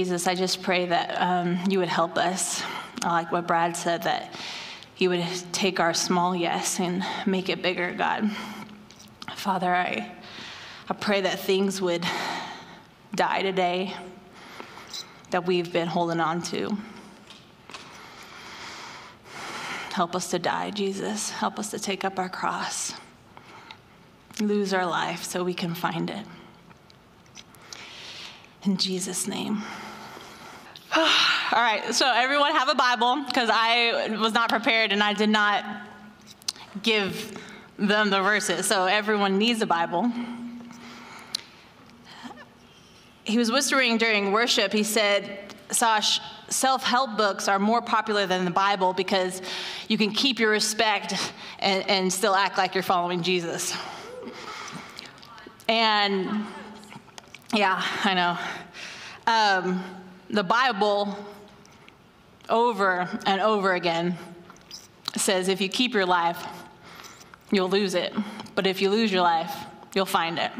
Jesus, I just pray that um, you would help us, like what Brad said, that you would take our small yes and make it bigger, God. Father, I, I pray that things would die today that we've been holding on to. Help us to die, Jesus. Help us to take up our cross, lose our life so we can find it. In Jesus' name. All right, so everyone have a Bible because I was not prepared and I did not give them the verses. So everyone needs a Bible. He was whispering during worship. He said, Sash, self help books are more popular than the Bible because you can keep your respect and, and still act like you're following Jesus. And yeah, I know. Um, the Bible, over and over again, says if you keep your life, you'll lose it. But if you lose your life, you'll find it.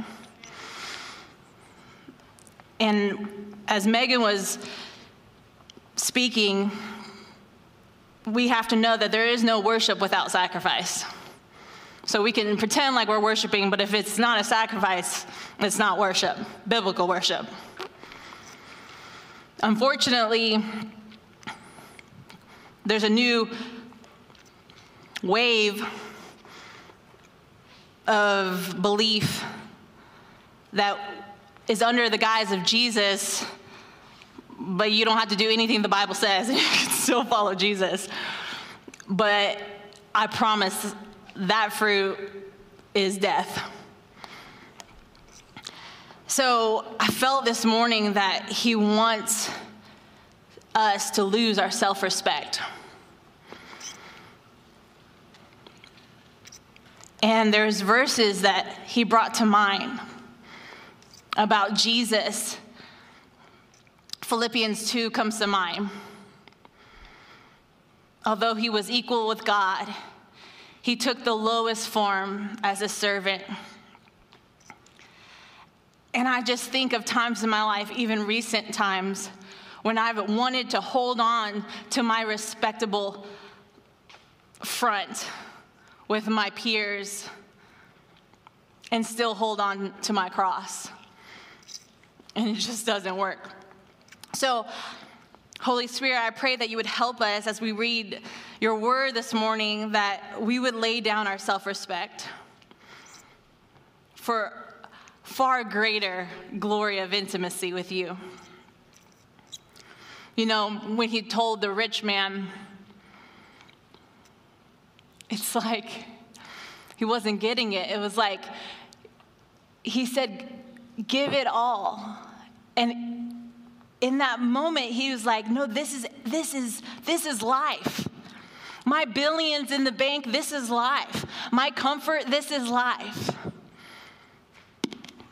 And as Megan was speaking, we have to know that there is no worship without sacrifice. So we can pretend like we're worshiping, but if it's not a sacrifice, it's not worship, biblical worship. Unfortunately, there's a new wave of belief that is under the guise of Jesus, but you don't have to do anything the Bible says, and you can still follow Jesus. But I promise that fruit is death. So I felt this morning that he wants us to lose our self respect. And there's verses that he brought to mind about Jesus. Philippians 2 comes to mind. Although he was equal with God, he took the lowest form as a servant. And I just think of times in my life, even recent times, when I've wanted to hold on to my respectable front with my peers and still hold on to my cross. And it just doesn't work. So, Holy Spirit, I pray that you would help us as we read your word this morning, that we would lay down our self respect for far greater glory of intimacy with you. You know, when he told the rich man, it's like he wasn't getting it. It was like he said, Give it all. And in that moment, he was like, No, this is, this is, this is life. My billions in the bank, this is life. My comfort, this is life.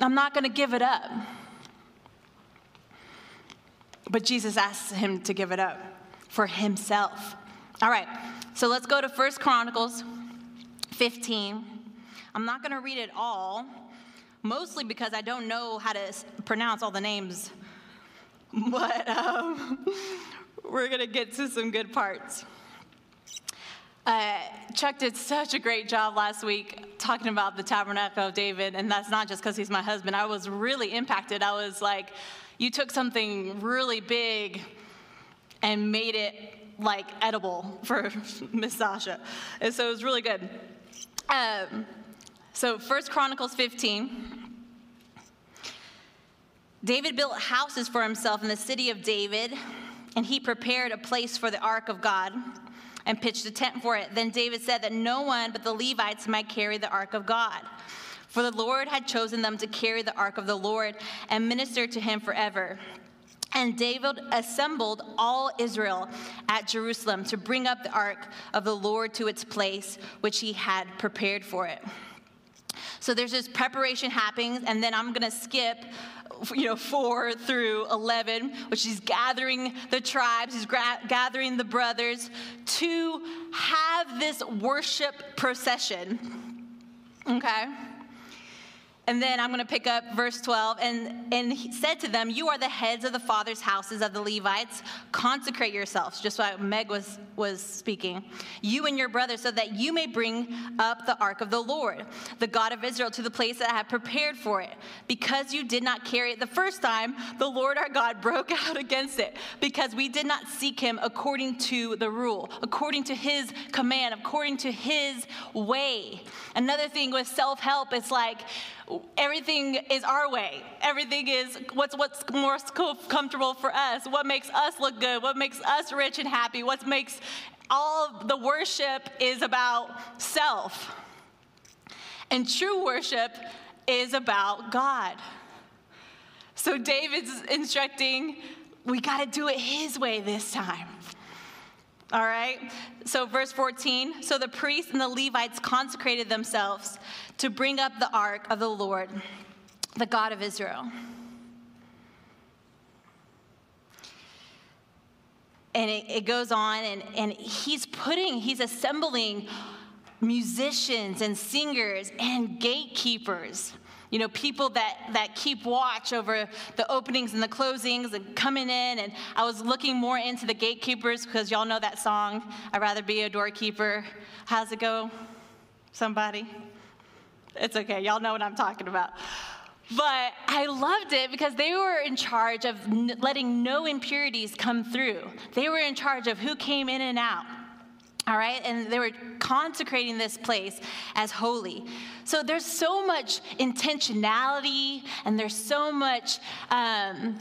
I'm not going to give it up. But Jesus asks him to give it up for himself. All right, so let's go to First Chronicles 15. I'm not going to read it all, mostly because I don't know how to pronounce all the names. But um, we're going to get to some good parts. Uh, Chuck did such a great job last week talking about the tabernacle of David, and that's not just because he's my husband. I was really impacted. I was like, you took something really big and made it like edible for Miss Sasha. And so it was really good. Um, so First Chronicles 15. David built houses for himself in the city of David, and he prepared a place for the ark of God and pitched a tent for it. Then David said that no one but the Levites might carry the ark of God. For the Lord had chosen them to carry the ark of the Lord and minister to him forever. And David assembled all Israel at Jerusalem to bring up the ark of the Lord to its place, which he had prepared for it. So there's this preparation happening, and then I'm going to skip you know, 4 through 11, which he's gathering the tribes, he's gra- gathering the brothers to have this worship procession. Okay? And then I'm going to pick up verse 12. And, and he said to them, You are the heads of the fathers' houses of the Levites. Consecrate yourselves, just what Meg was, was speaking. You and your brothers, so that you may bring up the ark of the Lord, the God of Israel, to the place that I have prepared for it. Because you did not carry it the first time, the Lord our God broke out against it, because we did not seek him according to the rule, according to his command, according to his way. Another thing with self help, it's like, everything is our way. Everything is what's what's more comfortable for us. What makes us look good? What makes us rich and happy? What makes all the worship is about self. And true worship is about God. So David's instructing, we got to do it his way this time. All right? So, verse 14 so the priests and the Levites consecrated themselves to bring up the ark of the Lord, the God of Israel. And it, it goes on, and, and he's putting, he's assembling musicians and singers and gatekeepers you know, people that, that keep watch over the openings and the closings and coming in. And I was looking more into the gatekeepers because y'all know that song, I'd rather be a doorkeeper. How's it go? Somebody? It's okay, y'all know what I'm talking about. But I loved it because they were in charge of letting no impurities come through. They were in charge of who came in and out. All right, and they were consecrating this place as holy. So there's so much intentionality, and there's so much. Um,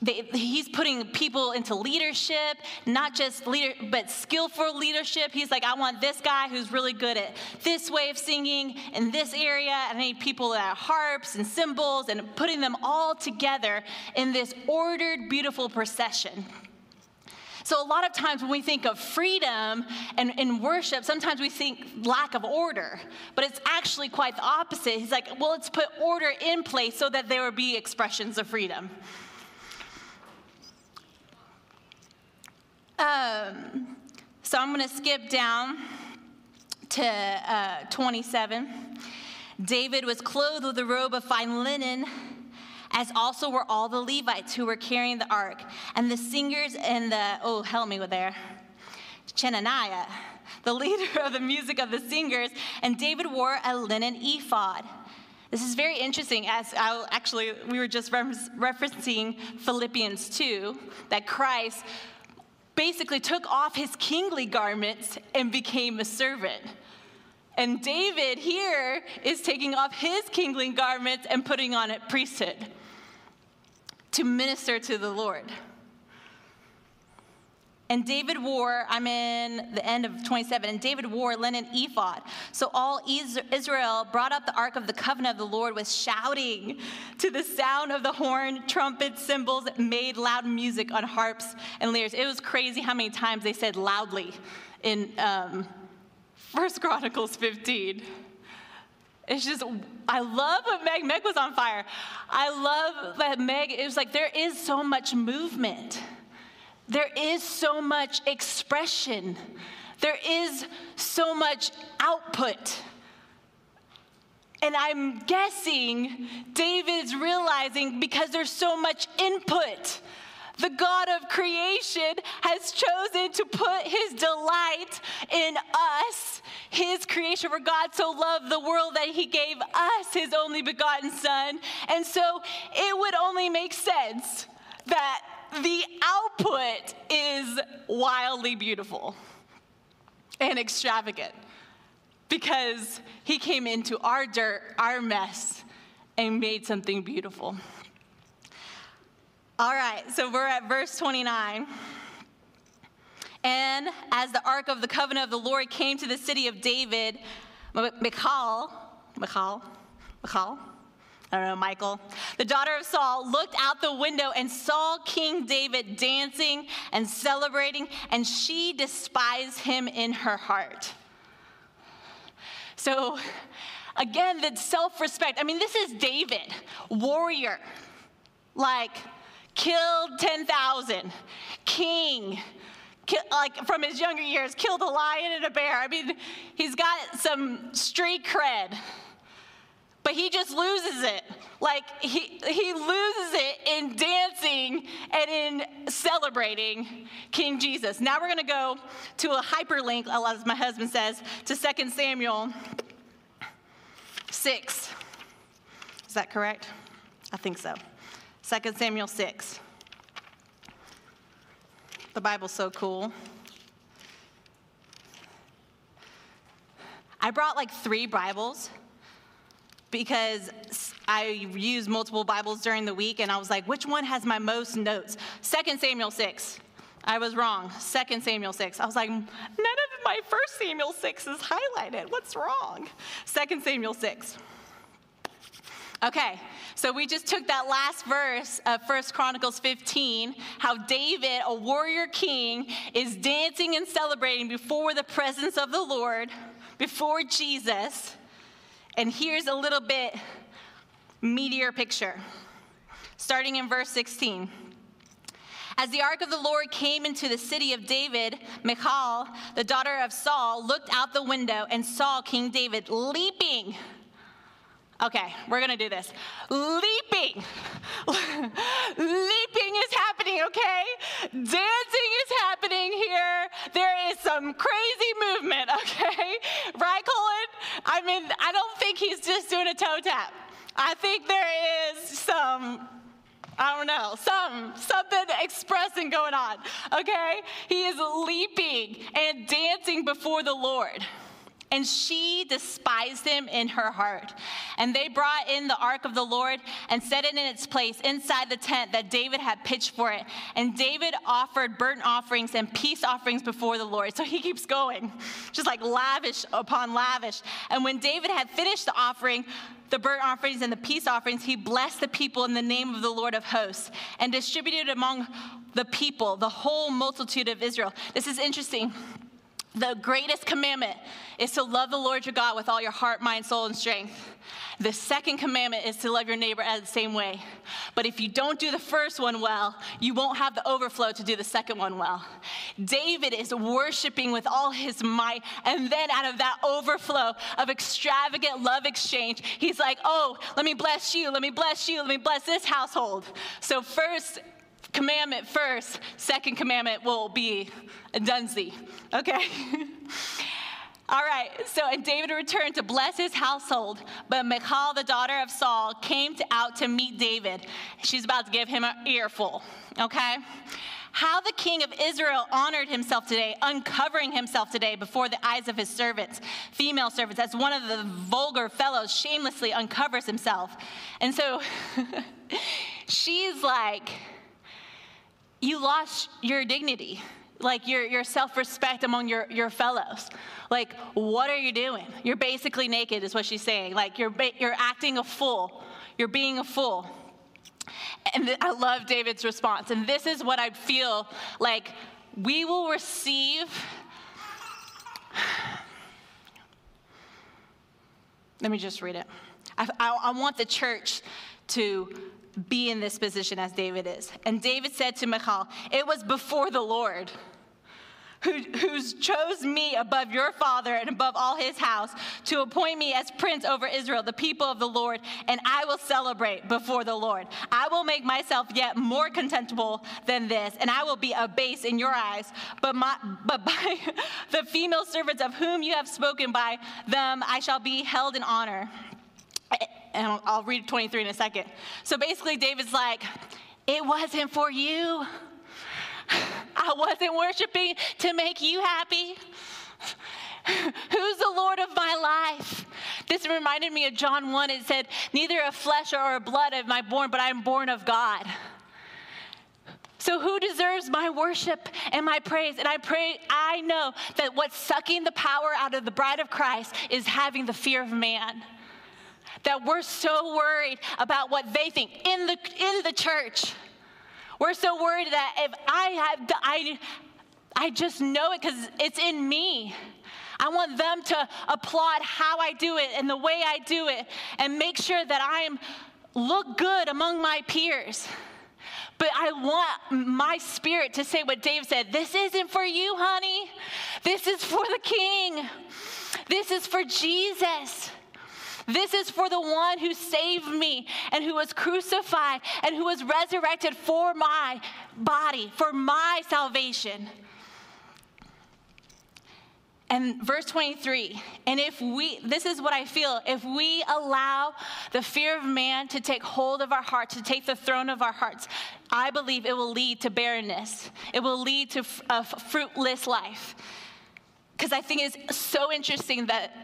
they, he's putting people into leadership, not just leader, but skillful leadership. He's like, I want this guy who's really good at this way of singing in this area. And I need people that are harps and cymbals, and putting them all together in this ordered, beautiful procession. So, a lot of times when we think of freedom and, and worship, sometimes we think lack of order, but it's actually quite the opposite. He's like, well, let's put order in place so that there will be expressions of freedom. Um, so, I'm going to skip down to uh, 27. David was clothed with a robe of fine linen as also were all the Levites who were carrying the ark, and the singers and the, oh, help me with there, Chenaniah, the leader of the music of the singers, and David wore a linen ephod. This is very interesting, as I'll, actually, we were just referencing Philippians 2, that Christ basically took off his kingly garments and became a servant. And David here is taking off his kingly garments and putting on a priesthood to minister to the Lord. And David wore, I'm in the end of 27, and David wore linen ephod. So all Israel brought up the ark of the covenant of the Lord with shouting to the sound of the horn, trumpet, cymbals, made loud music on harps and lyres. It was crazy how many times they said loudly in um, 1 Chronicles 15. It's just, I love Meg, Meg was on fire. I love that Meg, it was like there is so much movement. There is so much expression. There is so much output. And I'm guessing David's realizing because there's so much input the God of creation has chosen to put his delight in us, his creation. For God so loved the world that he gave us his only begotten Son. And so it would only make sense that the output is wildly beautiful and extravagant because he came into our dirt, our mess, and made something beautiful. All right, so we're at verse 29. And as the ark of the covenant of the Lord came to the city of David, Michal, Michal, Michal, I don't know, Michael, the daughter of Saul, looked out the window and saw King David dancing and celebrating, and she despised him in her heart. So, again, the self respect. I mean, this is David, warrior. Like, killed 10,000, king, like from his younger years, killed a lion and a bear. I mean, he's got some street cred. but he just loses it. Like he, he loses it in dancing and in celebrating King Jesus. Now we're going to go to a hyperlink, as my husband says, to 2 Samuel 6. Is that correct? I think so. 2 Samuel 6. The Bible's so cool. I brought like three Bibles because I use multiple Bibles during the week, and I was like, which one has my most notes? 2 Samuel 6. I was wrong. 2 Samuel 6. I was like, none of my first Samuel 6 is highlighted. What's wrong? 2 Samuel 6. Okay, so we just took that last verse of 1 Chronicles 15, how David, a warrior king, is dancing and celebrating before the presence of the Lord, before Jesus. And here's a little bit meteor picture, starting in verse 16. As the ark of the Lord came into the city of David, Michal, the daughter of Saul, looked out the window and saw King David leaping. Okay, we're gonna do this. Leaping. Leaping is happening, okay? Dancing is happening here. There is some crazy movement, okay? Right, Colin? I mean, I don't think he's just doing a toe tap. I think there is some I don't know, some something expressing going on. Okay? He is leaping and dancing before the Lord. And she despised him in her heart. And they brought in the ark of the Lord and set it in its place inside the tent that David had pitched for it. And David offered burnt offerings and peace offerings before the Lord. So he keeps going, just like lavish upon lavish. And when David had finished the offering, the burnt offerings and the peace offerings, he blessed the people in the name of the Lord of hosts and distributed among the people, the whole multitude of Israel. This is interesting the greatest commandment is to love the Lord your God with all your heart, mind, soul, and strength. The second commandment is to love your neighbor as the same way. But if you don't do the first one well, you won't have the overflow to do the second one well. David is worshiping with all his might, and then out of that overflow of extravagant love exchange, he's like, Oh, let me bless you, let me bless you, let me bless this household. So, first, commandment first, second commandment will be a dunzy, okay? All right, so and David returned to bless his household, but Michal, the daughter of Saul, came to, out to meet David. She's about to give him an earful, okay? How the king of Israel honored himself today, uncovering himself today before the eyes of his servants, female servants, as one of the vulgar fellows shamelessly uncovers himself. And so she's like, you lost your dignity, like your, your self respect among your, your fellows. Like, what are you doing? You're basically naked, is what she's saying. Like, you're, you're acting a fool, you're being a fool. And I love David's response. And this is what I feel like we will receive. Let me just read it. I, I, I want the church to be in this position as David is. And David said to Michal, It was before the Lord. Who, who's chose me above your father and above all his house to appoint me as prince over Israel, the people of the Lord, and I will celebrate before the Lord. I will make myself yet more contemptible than this, and I will be a base in your eyes. But, my, but by the female servants of whom you have spoken, by them I shall be held in honor and I'll read 23 in a second. So basically, David's like, It wasn't for you. I wasn't worshiping to make you happy. Who's the Lord of my life? This reminded me of John 1. It said, Neither of flesh or of blood am I born, but I am born of God. So, who deserves my worship and my praise? And I pray, I know that what's sucking the power out of the bride of Christ is having the fear of man that we're so worried about what they think in the, in the church. We're so worried that if I have, I, I just know it because it's in me. I want them to applaud how I do it and the way I do it and make sure that I am look good among my peers. But I want my spirit to say what Dave said this isn't for you, honey. This is for the king. This is for Jesus. This is for the one who saved me and who was crucified and who was resurrected for my body, for my salvation. And verse 23, and if we, this is what I feel, if we allow the fear of man to take hold of our hearts, to take the throne of our hearts, I believe it will lead to barrenness. It will lead to a fruitless life. Because I think it's so interesting that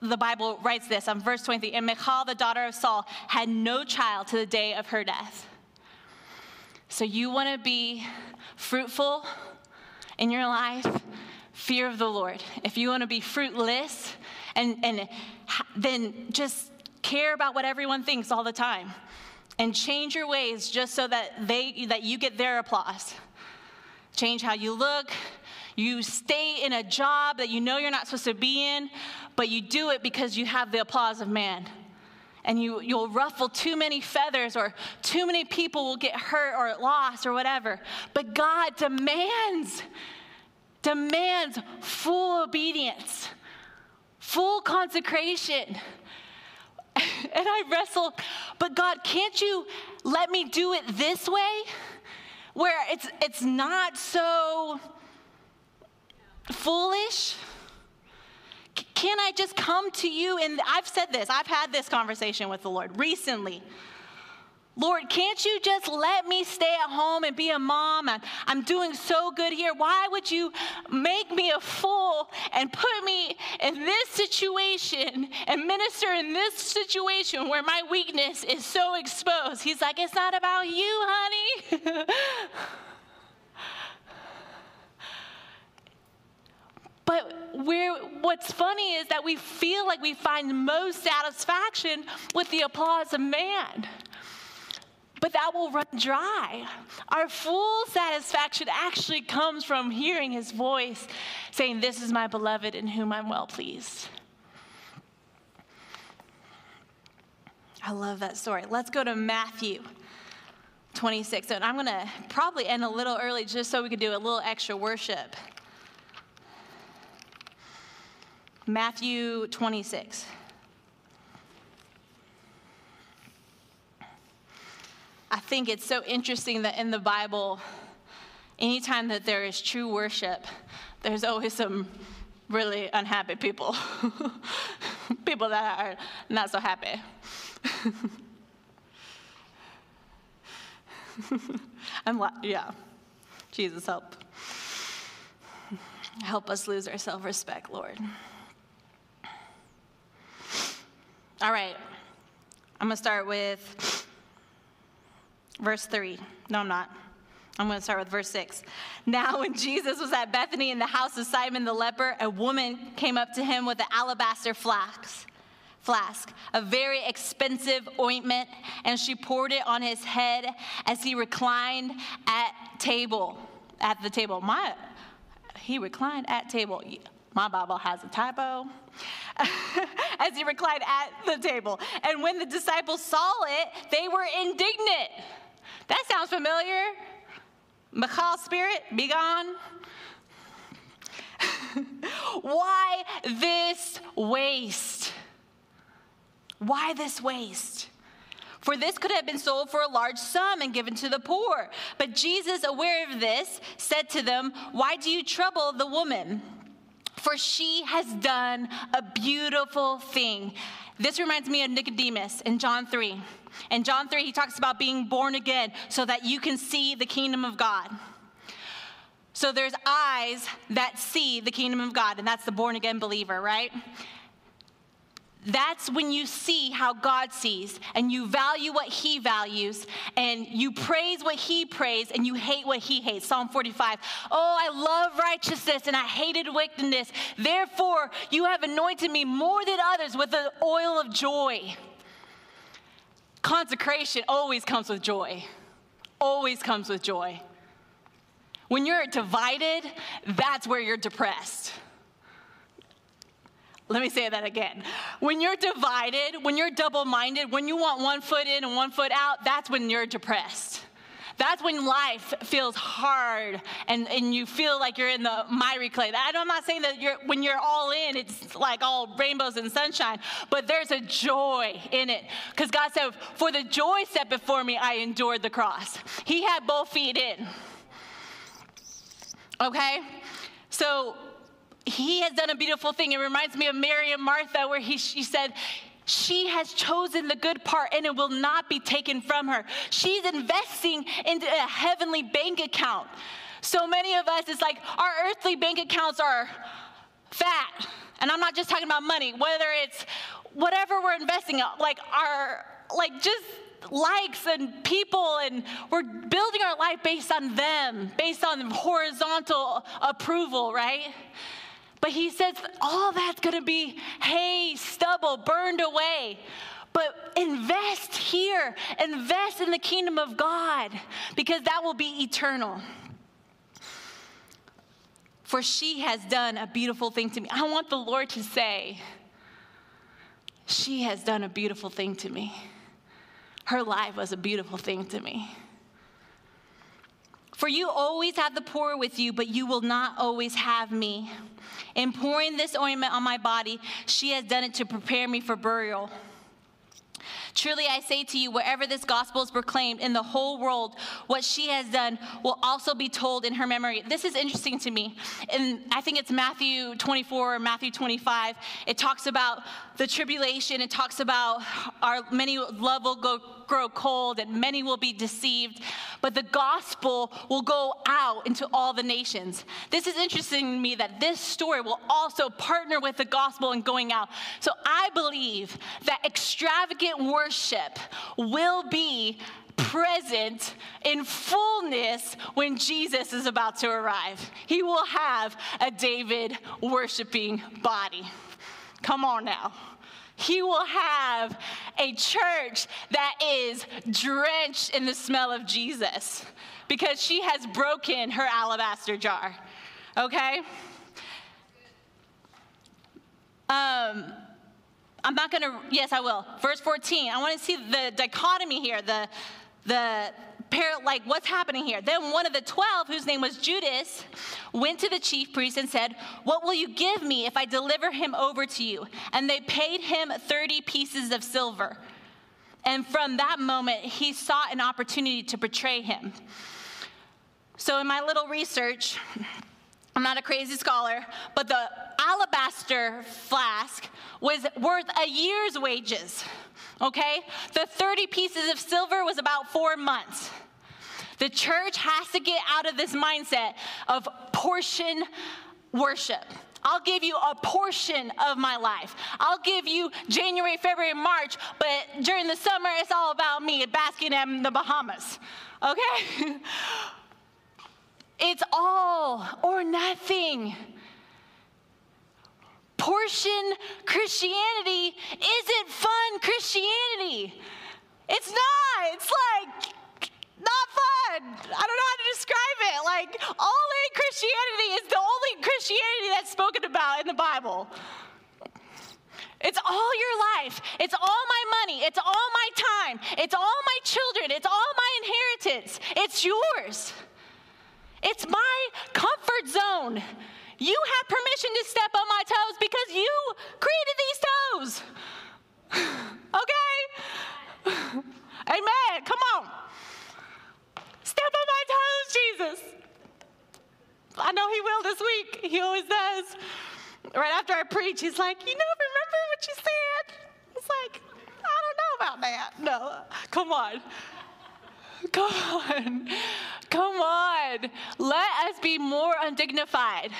the Bible writes this on verse 23 and Michal, the daughter of Saul, had no child to the day of her death. So you want to be fruitful in your life? fear of the Lord. If you want to be fruitless, and, and then just care about what everyone thinks all the time and change your ways just so that they that you get their applause change how you look you stay in a job that you know you're not supposed to be in but you do it because you have the applause of man and you, you'll ruffle too many feathers or too many people will get hurt or lost or whatever but god demands demands full obedience, full consecration. And I wrestle, but God, can't you let me do it this way? Where it's, it's not so foolish? Can I just come to you? And I've said this, I've had this conversation with the Lord recently. Lord, can't you just let me stay at home and be a mom? And I'm doing so good here. Why would you make me a fool and put me in this situation and minister in this situation where my weakness is so exposed? He's like, It's not about you, honey. But what's funny is that we feel like we find most satisfaction with the applause of man but that will run dry. Our full satisfaction actually comes from hearing his voice saying, This is my beloved in whom I'm well pleased. I love that story. Let's go to Matthew 26. And I'm going to probably end a little early just so we can do a little extra worship. Matthew 26. I think it's so interesting that in the Bible, anytime that there is true worship, there's always some really unhappy people, people that are not so happy. I'm like, yeah, Jesus, help. Help us lose our self respect, Lord. All right, I'm gonna start with Verse 3. No, I'm not. I'm going to start with verse 6. Now, when Jesus was at Bethany in the house of Simon the leper, a woman came up to him with an alabaster flask, flask, a very expensive ointment, and she poured it on his head as he reclined at table. At the table. My, he reclined at table. My Bible has a typo. as he reclined at the table. And when the disciples saw it, they were indignant. That sounds familiar. Michal spirit, be gone. Why this waste? Why this waste? For this could have been sold for a large sum and given to the poor. But Jesus, aware of this, said to them, Why do you trouble the woman? For she has done a beautiful thing. This reminds me of Nicodemus in John 3. In John 3, he talks about being born again so that you can see the kingdom of God. So there's eyes that see the kingdom of God, and that's the born again believer, right? That's when you see how God sees and you value what He values and you praise what He prays and you hate what He hates. Psalm 45. Oh, I love righteousness and I hated wickedness. Therefore, you have anointed me more than others with the oil of joy. Consecration always comes with joy. Always comes with joy. When you're divided, that's where you're depressed. Let me say that again. When you're divided, when you're double minded, when you want one foot in and one foot out, that's when you're depressed. That's when life feels hard and, and you feel like you're in the miry clay. I'm not saying that you're, when you're all in, it's like all rainbows and sunshine, but there's a joy in it. Because God said, For the joy set before me, I endured the cross. He had both feet in. Okay? So he has done a beautiful thing. It reminds me of Mary and Martha, where he, she said, she has chosen the good part and it will not be taken from her. She's investing into a heavenly bank account. So many of us, it's like our earthly bank accounts are fat. And I'm not just talking about money, whether it's whatever we're investing in, like our, like just likes and people, and we're building our life based on them, based on horizontal approval, right? But he says all that's gonna be hay, stubble, burned away. But invest here, invest in the kingdom of God, because that will be eternal. For she has done a beautiful thing to me. I want the Lord to say, She has done a beautiful thing to me. Her life was a beautiful thing to me. For you always have the poor with you, but you will not always have me. In pouring this ointment on my body, she has done it to prepare me for burial. Truly, I say to you, wherever this gospel is proclaimed in the whole world, what she has done will also be told in her memory. This is interesting to me. And I think it's Matthew 24 or Matthew 25. It talks about the tribulation, it talks about our many love will go, grow cold and many will be deceived, but the gospel will go out into all the nations. This is interesting to me that this story will also partner with the gospel in going out. So I believe that extravagant worship will be present in fullness when Jesus is about to arrive. He will have a David worshiping body. Come on now. He will have a church that is drenched in the smell of Jesus because she has broken her alabaster jar. Okay? Um, I'm not going to, yes, I will. Verse 14, I want to see the dichotomy here, the, the like what's happening here. Then one of the 12, whose name was Judas, went to the chief priest and said, What will you give me if I deliver him over to you? And they paid him 30 pieces of silver. And from that moment, he sought an opportunity to betray him. So, in my little research, I'm not a crazy scholar, but the alabaster flask was worth a year's wages. Okay? The 30 pieces of silver was about four months. The church has to get out of this mindset of portion worship. I'll give you a portion of my life. I'll give you January, February, March, but during the summer, it's all about me basking in the Bahamas. Okay? It's all or nothing. Portion Christianity isn't fun Christianity. It's not. It's like not fun. I don't know how to describe it. Like, all in Christianity is the only Christianity that's spoken about in the Bible. It's all your life. It's all my money. It's all my time. It's all my children. It's all my inheritance. It's yours. It's my comfort zone. You have permission to step on my toes because you created these toes. okay? Amen. Come on. Step on my toes, Jesus. I know he will this week. He always does. Right after I preach, he's like, You know, remember what you said? It's like, I don't know about that. No, come on. Come on. Come on. Let us be more undignified.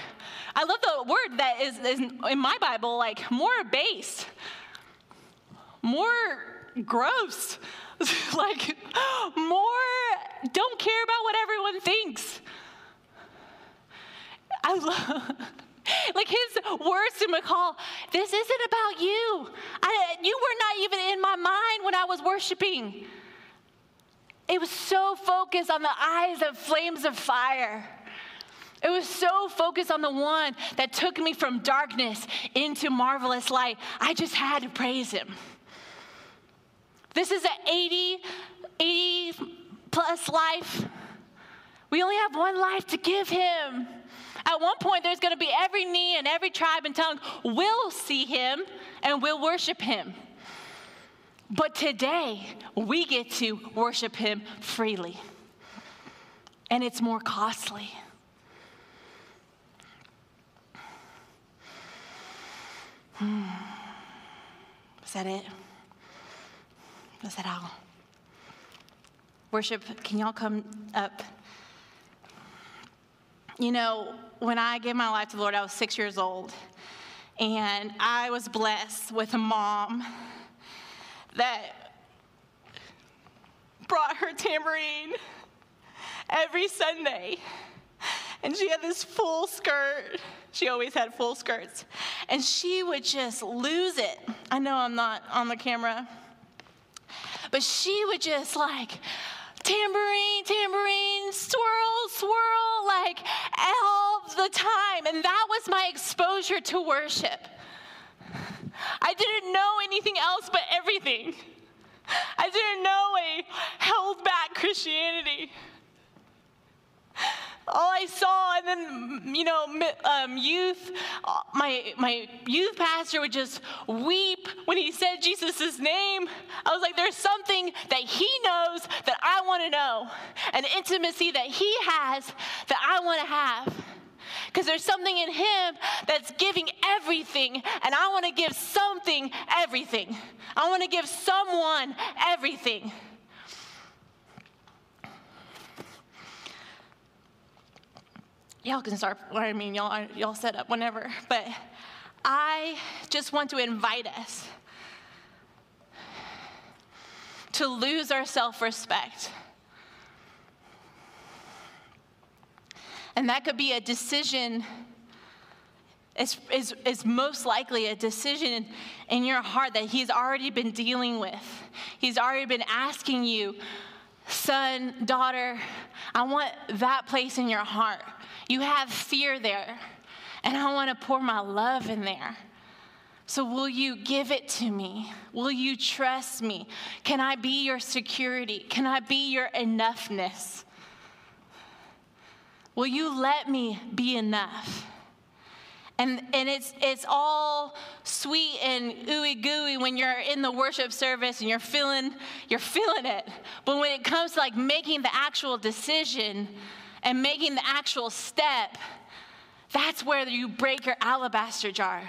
I love the word that is, is in my Bible, like more base, more gross, like more don't care about what everyone thinks. I love. Like his words to Michal, this isn't about you. I, you were not even in my mind when I was worshiping. It was so focused on the eyes of flames of fire. It was so focused on the one that took me from darkness into marvelous light. I just had to praise him. This is an 80, 80 plus life. We only have one life to give him. At one point, there's going to be every knee and every tribe and tongue will see him and will worship him. But today, we get to worship him freely. And it's more costly. Hmm. Is that it? Is that all? Worship, can y'all come up? You know, when I gave my life to the Lord, I was six years old. And I was blessed with a mom that brought her tambourine every Sunday. And she had this full skirt. She always had full skirts. And she would just lose it. I know I'm not on the camera, but she would just like, tambourine, tambourine, swirl, swirl, like all the time. And that was my exposure to worship. I didn't know anything else but everything. I didn't know a held back Christianity all I saw, and then you know, um, youth. Uh, my my youth pastor would just weep when he said Jesus' name. I was like, there's something that he knows that I want to know, an intimacy that he has that I want to have. Because there's something in him that's giving everything, and I want to give something everything. I want to give someone everything. Y'all can start, I mean, y'all, y'all set up whenever, but I just want to invite us to lose our self respect. And that could be a decision, is, is, is most likely a decision in your heart that He's already been dealing with. He's already been asking you, son, daughter, I want that place in your heart. You have fear there, and I want to pour my love in there. So, will you give it to me? Will you trust me? Can I be your security? Can I be your enoughness? Will you let me be enough? And, and it's, it's all sweet and ooey gooey when you're in the worship service and you're feeling, you're feeling it. But when it comes to like making the actual decision, and making the actual step, that's where you break your alabaster jar.